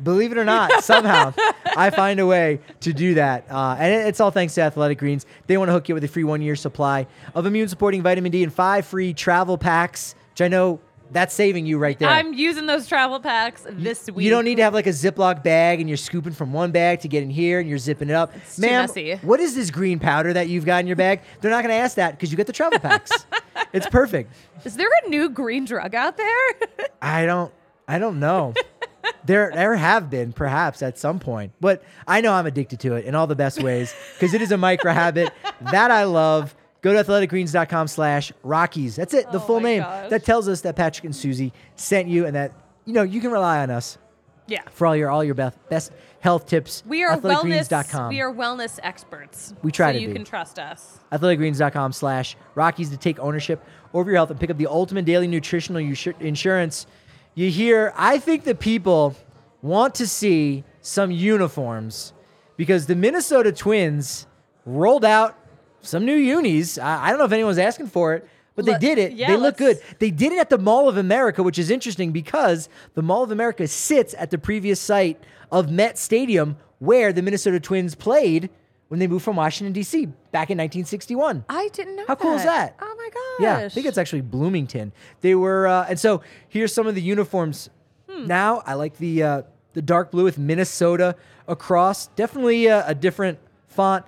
Believe it or not, somehow I find a way to do that. Uh, and it- it's all thanks to Athletic Greens. They want to hook you with a free one year supply of immune supporting vitamin D and five free travel packs, which I know that's saving you right there. I'm using those travel packs this week. You don't need to have like a Ziploc bag and you're scooping from one bag to get in here and you're zipping it up. too Ma'am, messy. what is this green powder that you've got in your bag? They're not going to ask that because you get the travel packs. it's perfect. Is there a new green drug out there? I don't I don't know. there there have been perhaps at some point, but I know I'm addicted to it in all the best ways because it is a micro habit that I love. Go to athleticgreens.com slash Rockies. That's it, the Oh full name. gosh. That tells us that Patrick and Susie sent you and that, you know, you can rely on us Yeah. for all your all your best, best health tips. We are wellness. athleticgreens.com. We are wellness experts. We try so to you be. can trust us. athleticgreens.com slash Rockies to take ownership over your health and pick up the ultimate daily nutritional insurance. You hear, I think the people want to see some uniforms because the Minnesota Twins rolled out some new unis. I, I don't know if anyone's asking for it, but they Let- did it. yeah, they look good. They did it at the Mall of America, which is interesting because the Mall of America sits at the previous site of Met Stadium where the Minnesota Twins played when they moved from Washington, D.C. back in 1961. I didn't know. How cool is that? Oh my gosh. Yeah, I think it's actually Bloomington. They were, uh, and so here's some of the uniforms. Hmm. Now I like the uh, the dark blue with Minnesota across. Definitely a, a different font.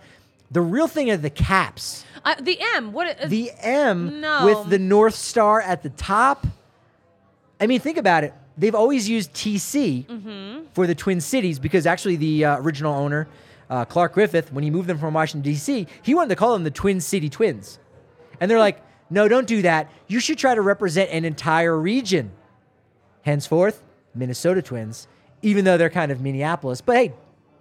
The real thing are the caps. Uh, the M. What? uh, The M No. with the North Star at the top. I mean, think about it. They've always used TC Mm-hmm. for the Twin Cities because actually the uh, original owner, uh, Clark Griffith, when he moved them from Washington, D.C., he wanted to call them the Twin City Twins. And they're like, no, don't do that. You should try to represent an entire region. Henceforth, Minnesota Twins, even though they're kind of Minneapolis. But hey,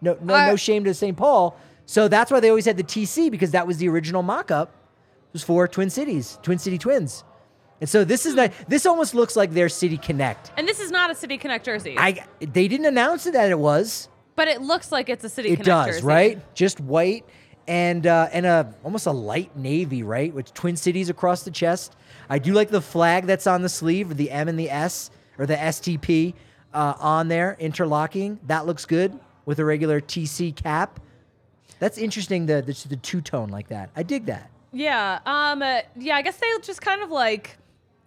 no, no, Uh, no shame to St. Paul. So that's why they always had the TC because that was the original mock-up. It was for Twin Cities, Twin City Twins. And so this is like this almost looks like their City Connect. and this is not a City Connect jersey. I they didn't announce it that it was. But it looks like it's a City It Connect does, right? Just white and uh, and a almost a light navy, right? With Twin Cities across the chest. I do like the flag that's on the sleeve, the M and the S or the STP uh, on there, interlocking. That looks good with a regular TC cap. That's interesting. The the, the two tone like that. I dig that. Yeah. Um. uh, yeah. I guess they just kind of like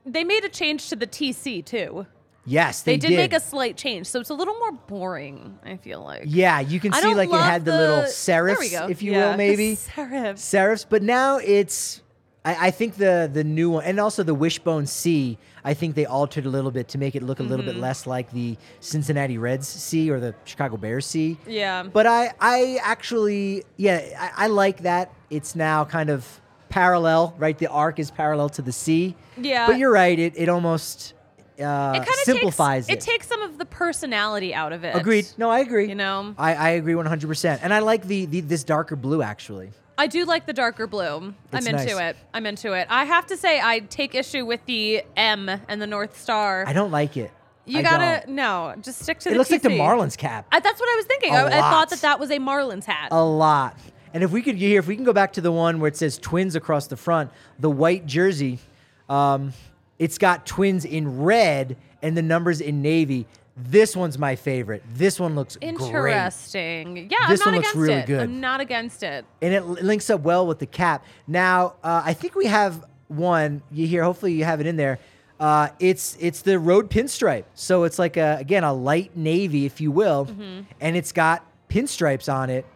they made a change to the TC too. Yes, They, they, did, make a slight change, so it's a little more boring. I feel like. Yeah, you can I see like it had the, little serifs, if you Yeah, will, maybe serifs. serifs. But now it's, I, I think the the new one, and also the Wishbone C. I think they altered a little bit to make it look a little Mm-hmm. bit less like the Cincinnati Reds C or the Chicago Bears C. Yeah. But I, I actually, yeah, I, I like that. It's now kind of parallel, right? The arc is parallel to the C. Yeah. But you're right. It it almost uh, it kind of simplifies takes, it. takes some of the personality out of it. Agreed. No, I agree. You know? I, I agree 100%. And I like the, the this darker blue actually. I do like the darker blue. It's I'm into nice. it. I'm into it. I have to say, I take issue with the M and the North Star. I don't like it. you I gotta don't. no, just stick to It the. looks like the Marlins cap I, that's what I was thinking. I, I thought that that was a Marlins hat. a lot. And if we could here, if we can go back to the one where it says twins across the front, the white jersey, um, it's got twins in red and the numbers in navy. This one's my favorite. This one looks great. Interesting. Yeah, This I'm one not looks against really it. good. I'm not against it. and it l- links up well with the cap. Now, uh, I think we have one. You hear? Hopefully, you have it in there. Uh, it's it's the road pinstripe. So it's like a again a light navy, if you will, and it's got pinstripes on it.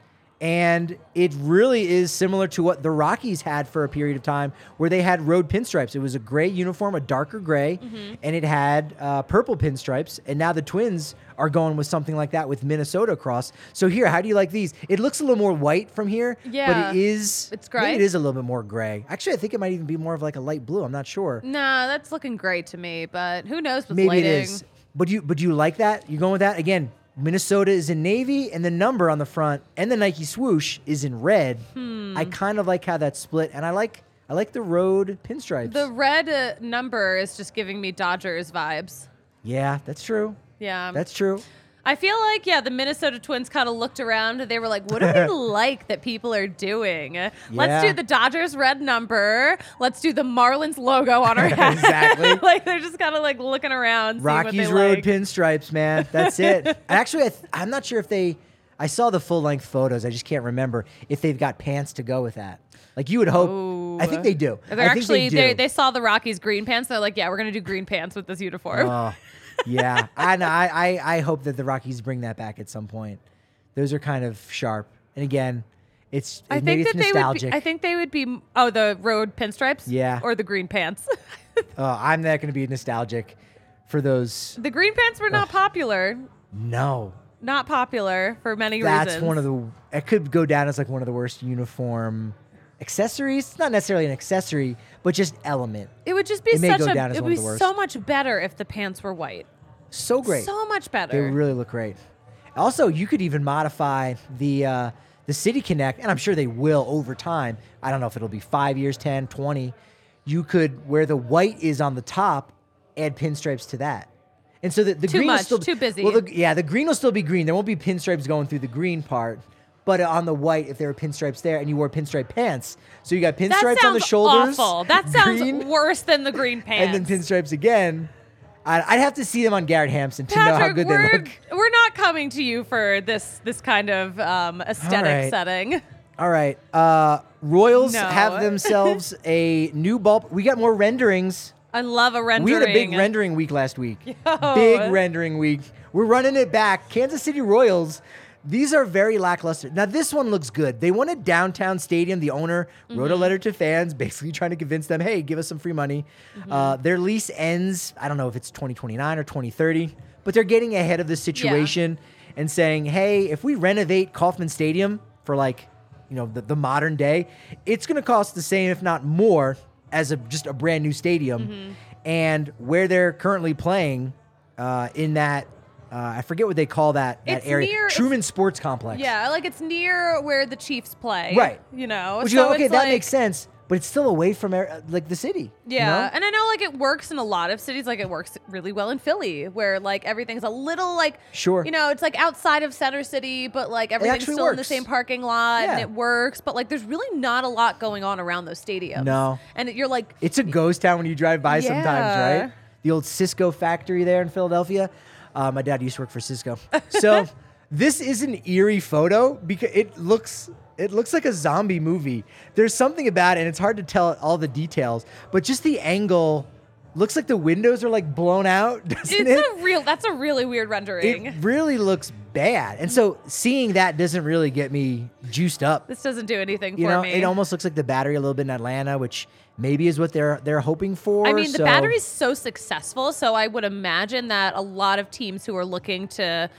And it really is similar to what the Rockies had for a period of time, where they had road pinstripes. It was a gray uniform, a darker gray, and it had uh, purple pinstripes. And now the Twins are going with something like that with Minnesota across. So here, how do you like these? It looks a little more white from here, Yeah. but it is It's maybe gray? It is a little bit more gray. Actually, I think it might even be more of like a light blue. I'm not sure. Nah, that's looking great to me, but who knows with Maybe lighting. it is. But you but do you like that? You going with that again? Minnesota is in navy, and the number on the front and the Nike swoosh is in red. Hmm. I kind of like how that's split, and I like I like the road pinstripes. The red uh, number is just giving me Dodgers vibes. yeah, that's true. Yeah. That's true. I feel like, yeah, the Minnesota Twins kind of looked around they were like, what do we like that people are doing? Let's do the Dodgers red number. Let's do the Marlins logo on our hat. Exactly. like they're just kind of like looking around. Rockies Road like. pinstripes, man. That's it. Actually, I th- I'm not sure if they. I saw the full length photos. I just can't remember if they've got pants to go with that. Like you would hope. I think they do. They're I think actually, they, do. they, they saw the Rockies green pants. They're like, yeah, we're going to do green pants with this uniform. Oh, yeah. I, know, I I I hope that the Rockies bring that back at some point. Those are kind of sharp. And again, it's I maybe think it's that they would nostalgic. be, I think they would be, oh, the road pinstripes? Yeah. Or the green pants. oh, I'm not going to be nostalgic for those. the green pants were not popular. No, Not popular for many that's reasons. That's one of the. It could go down as like one of the worst uniform accessories. It's not necessarily an accessory, but just element. It would just be It may such go a. down as It one would of be so much better if the pants were white. So great. So much better. They really look great. Also, you could even modify the uh, the City Connect, and I'm sure they will over time. I don't know if it'll be five years, 10, 20. You could, where the white is on the top, add pinstripes to that. And so the, the Too green will much, still too busy. Well, the, yeah, the green will still be green. There won't be pinstripes going through the green part. But on the white, if there were pinstripes there, and you wore pinstripe pants, so you got pinstripes on the shoulders, awful. That sounds green, worse than the green pants. and then pinstripes again. I'd have to see them on Garrett Hampson to know how good they look. we're not coming to you for this this kind of um, aesthetic right. setting. All right. Uh, Royals No. have themselves a new bulb. We got more renderings. I love a rendering. We had a big rendering week last week. Big rendering week. We're running it back. Kansas City Royals. These are very lackluster. Now this one looks good. They a downtown stadium. The owner wrote a Mm-hmm. letter to fans, basically trying to convince them, "Hey, give us some free money." Mm-hmm. Uh, their lease ends. I don't know if it's 2029 or 2030, but they're getting ahead of the situation and saying, "Hey, if we renovate Kauffman Stadium for like, you know, the, the modern day, it's going to cost the same, if not more, as a just a brand new stadium." Mm-hmm. And where they're currently playing uh, in that. Uh, I forget what they call that, that It's area. near- Truman Sports Complex. Yeah, like it's near where the Chiefs play. Right. You know. Which so you go, okay, that like, makes sense, but it's still away from uh, like the city. you Yeah, know? and I know like it works in a lot of cities. Like it works really well in Philly, where like everything's a little like Sure. You know, it's like outside of Center City, but like everything's still in the same parking lot, and it works. But like, there's really not a lot going on around those stadiums. No. and you're like, It's a ghost town when you drive by sometimes, right? The old Cisco factory there in Philadelphia. Uh, my dad used to work for Cisco. So this is an eerie photo because it looks it looks like a zombie movie. There's something about it, and it's hard to tell all the details, but just the angle looks like the windows are like blown out, doesn't it's it? a real. That's a really weird rendering. it really looks bad. And so seeing that doesn't really get me juiced up. this doesn't do anything You for know, me. it almost looks like the battery a little bit in Atlanta, which maybe is what they're they're hoping for. I mean, the so- battery's so successful, so I would imagine that a lot of teams who are looking to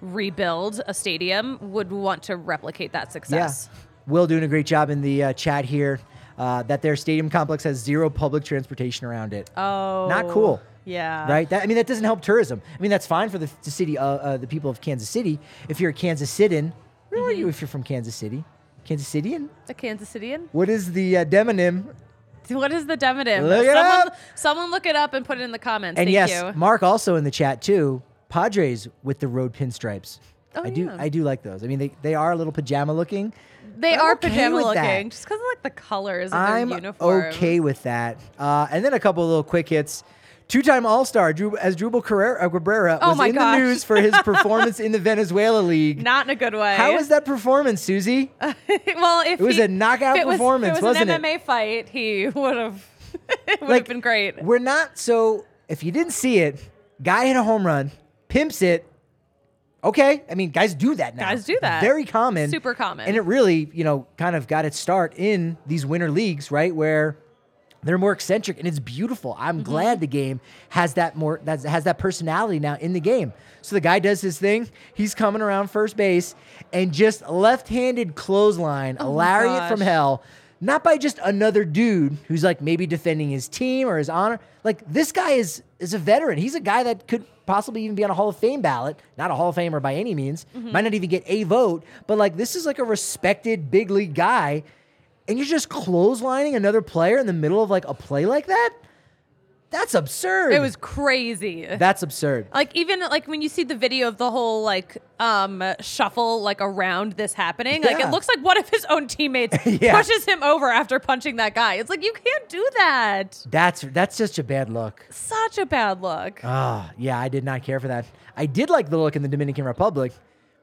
rebuild a stadium would want to replicate that Yeah. success. Will doing a great job in the uh, chat here. Uh, that their stadium complex has zero public transportation around it. Oh, Not cool. Yeah. Right. That I mean, that doesn't help tourism. I mean, that's fine for the, the city, uh, uh, the people of Kansas City. If you're a Kansas Citian, where Mm-hmm. are you? If you're from Kansas City, Kansas Cityan. A Kansas Cityan. What is the uh, demonym? What is the demonym? Look it someone, up. someone look it up and put it in the comments. And Thank yes, you. Mark also in the chat too. Padres with the road pinstripes. Oh, I do, yeah. I do like those. I mean, they, they are a little pajama looking. They are okay pajama with that. looking, just because of like the colors of I'm their uniform. okay with that. Uh, and then a couple of little quick hits. Two-time All-Star Drew, Asdrubal Carrera, uh, Cabrera Oh was in gosh. the news for his performance in the Venezuela League. Not in a good way. How was that performance, Susie? well, if It was he- a knockout it was- performance, if it was wasn't it? an MMA fight, he would have. would Like, have been great. We're not so. If you didn't see it, guy hit a home run, pimps it. Okay, I mean, guys do that now. Guys do that. Very common. Super common. And it really, you know, kind of got its start in these winter leagues, right? Where they're more eccentric and it's beautiful. I'm Mm-hmm. glad the game has that more that has that personality now in the game. So the guy does his thing. He's coming around first base and just left-handed clothesline, a Oh my lariat from hell. Not by just another dude who's like maybe defending his team or his honor. Like this guy is is a veteran. He's a guy that could possibly even be on a Hall of Fame ballot. Not a Hall of Famer by any means. Mm-hmm. Might not even get a vote. But like this is like a respected big league guy and you're just clotheslining another player in the middle of like a play like that? That's absurd. It was crazy. That's absurd. like even like when you see the video of the whole like um shuffle like around this happening, like Yeah. it looks like one of his own teammates Yeah. pushes him over after punching that guy. It's like you can't do that. That's that's such a bad look. Such a bad look. Ah, yeah, I did not care for that. I did like the look in the Dominican Republic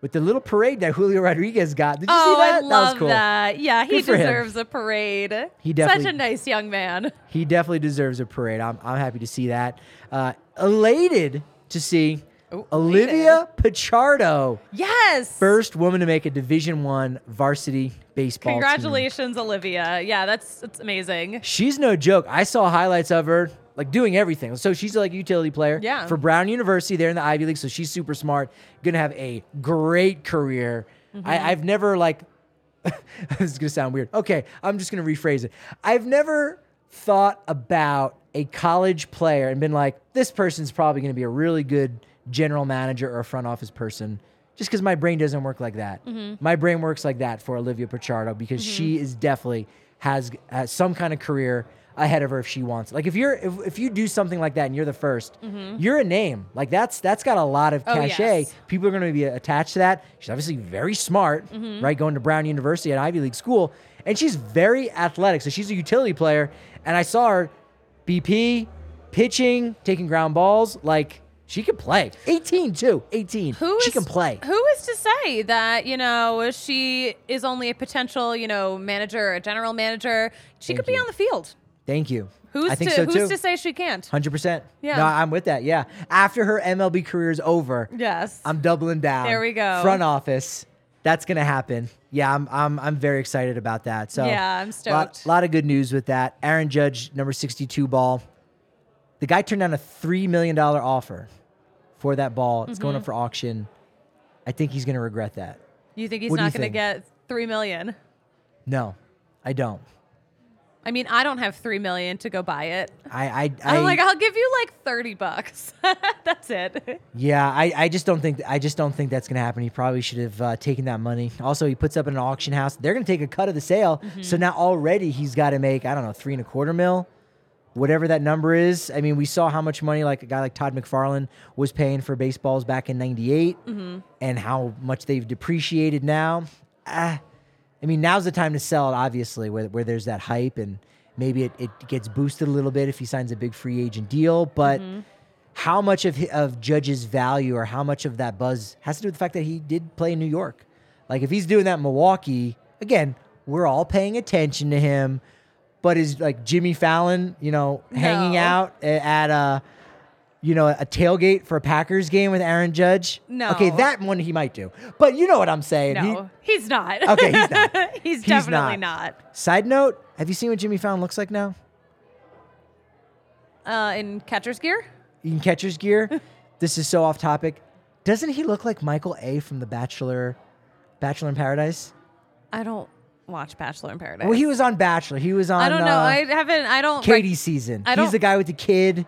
with the little parade that Julio Rodriguez got. Did you oh, see that? I that love was cool. that. Yeah, he for him. deserves a parade. He such a nice young man. He definitely deserves a parade. I'm, I'm happy to see that. Uh, elated to see Ooh, Olivia Pichardo, Yes. first woman to make a Division One varsity baseball. team. Congratulations, Olivia. Yeah, that's that's amazing. She's no joke. I saw highlights of her like doing everything. So she's like a utility player Yeah. for Brown University there in the Ivy League. So she's super smart. Gonna have a great career. Mm-hmm. I, I've never like this is gonna sound weird. Okay, I'm just gonna rephrase it. I've never thought about a college player and been like, this person's probably gonna be a really good general manager or a front office person. Just because my brain doesn't work like that. My brain works like that for Olivia Pichardo because she is definitely has, has some kind of career ahead of her if she wants. Like if you're if, if you do something like that and you're the 1st mm-hmm. you're a name. Like that's that's got a lot of Oh, cachet. yes. People are going to be attached to that. She's obviously very smart, mm-hmm. right? Going to Brown University at Ivy League school, and she's very athletic. So she's a utility player. And I saw her BP pitching, taking ground balls. Like she can play. 18 too. 18. Who she can play. Who is to say that you know she is only a potential you know manager or a general manager? She Thank could be on the field. Thank you. Who's I think to so Who's too. to say she can't? Hundred percent. Yeah. No, I'm with that. Yeah. After her MLB career is over, Yes. I'm doubling down. There we go. Front office. That's gonna happen. Yeah, I'm I'm I'm very excited about that. So Yeah, I'm Lot, stoked. lot of good news with that. Aaron Judge, number 62 ball. The guy turned down a three million dollar offer for that ball. It's Mm-hmm. going up for auction. I think he's gonna regret that. you think he's What not going to think? get three million? No, I don't. I mean, I don't have three million to go buy it. I I, I I'm like, I'll give you like thirty bucks. That's it. Yeah, I, I just don't think I just don't think that's gonna happen. He probably should have uh, taken that money. Also, he puts up in an auction house. They're gonna take a cut of the sale. Mm-hmm. So now already he's got to make I don't know three and a quarter mil, whatever that number is. I mean, we saw how much money like a guy like Todd McFarlane was paying for baseballs back in '98, Mm-hmm. and how much they've depreciated now. Ah, I mean, now's the time to sell it. Obviously, where where there's that hype and maybe it, it gets boosted a little bit if he signs a big free agent deal, but Mm-hmm. how much of of Judge's value or how much of that buzz has to do with the fact that he did play in New York. Like if he's doing that in Milwaukee, again, we're all paying attention to him. But is like Jimmy Fallon, you know, hanging out at a, you know, a tailgate for a Packers game with Aaron Judge? No. Okay, that one he might do. But you know what I'm saying. He- No, he's not. Okay, he's not. he's He's definitely not. not. Side note: Have you seen what Jimmy Fallon looks like now? Uh, in catcher's gear. in catcher's gear. this is so off topic. Doesn't he look like Michael A from The Bachelor, Bachelor in Paradise? I don't watch Bachelor in Paradise. Well, he was on Bachelor. He was on. I don't know. uh, I haven't. I don't. Katie's season. I He's don't- the guy with the kid,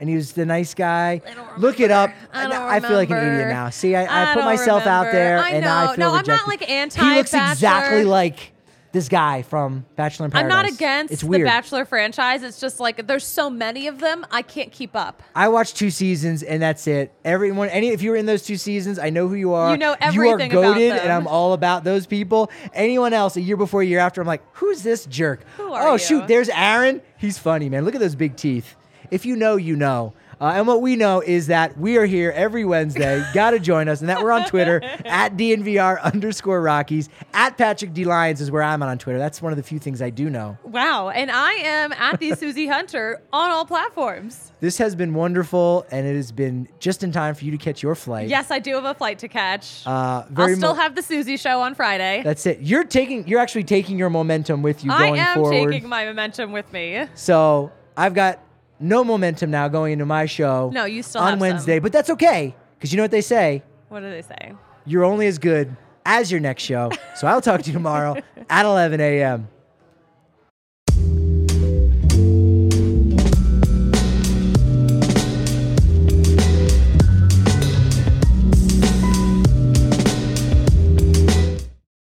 and he was the nice guy. Look it up. remember. I I feel like an idiot now. See, I, I, put myself out there, I and now I know. feel No, I'm not, rejected. like, He looks exactly like this guy from Bachelor in I'm not against It's the. Bachelor franchise. It's just like there's so many of them, I can't keep up. I watched two seasons and that's it. Everyone, any if you were in those two seasons, I know who you are. You know everything. You are goaded, and I'm all about those people. Anyone else, a year before, a year after, I'm like, who's this jerk? Who oh, are oh you? shoot, there's Aaron. He's funny, man. Look at those big teeth. If you know, you know. Uh, and what we know is that we are here every Wednesday. Got to join us, and that we're on Twitter at DNVR underscore Rockies. At Patrick D Lyons is where I'm on Twitter. That's one of the few things I do know. Wow. And I am at the Susie Hunter on all platforms. This has been wonderful, and it has been just in time for you to catch your flight. Yes, I do have a flight to catch. Uh, I'll still mo- have the Susie show on Friday. That's it. You're taking. You're actually taking your momentum with you going forward. I am forward. taking my momentum with me. so I've got no momentum now going into my show. No, you still on Wednesday, some. but that's okay because you know what they say. What do they say? You're only as good as your next show. So I'll talk to you tomorrow at 11 a.m.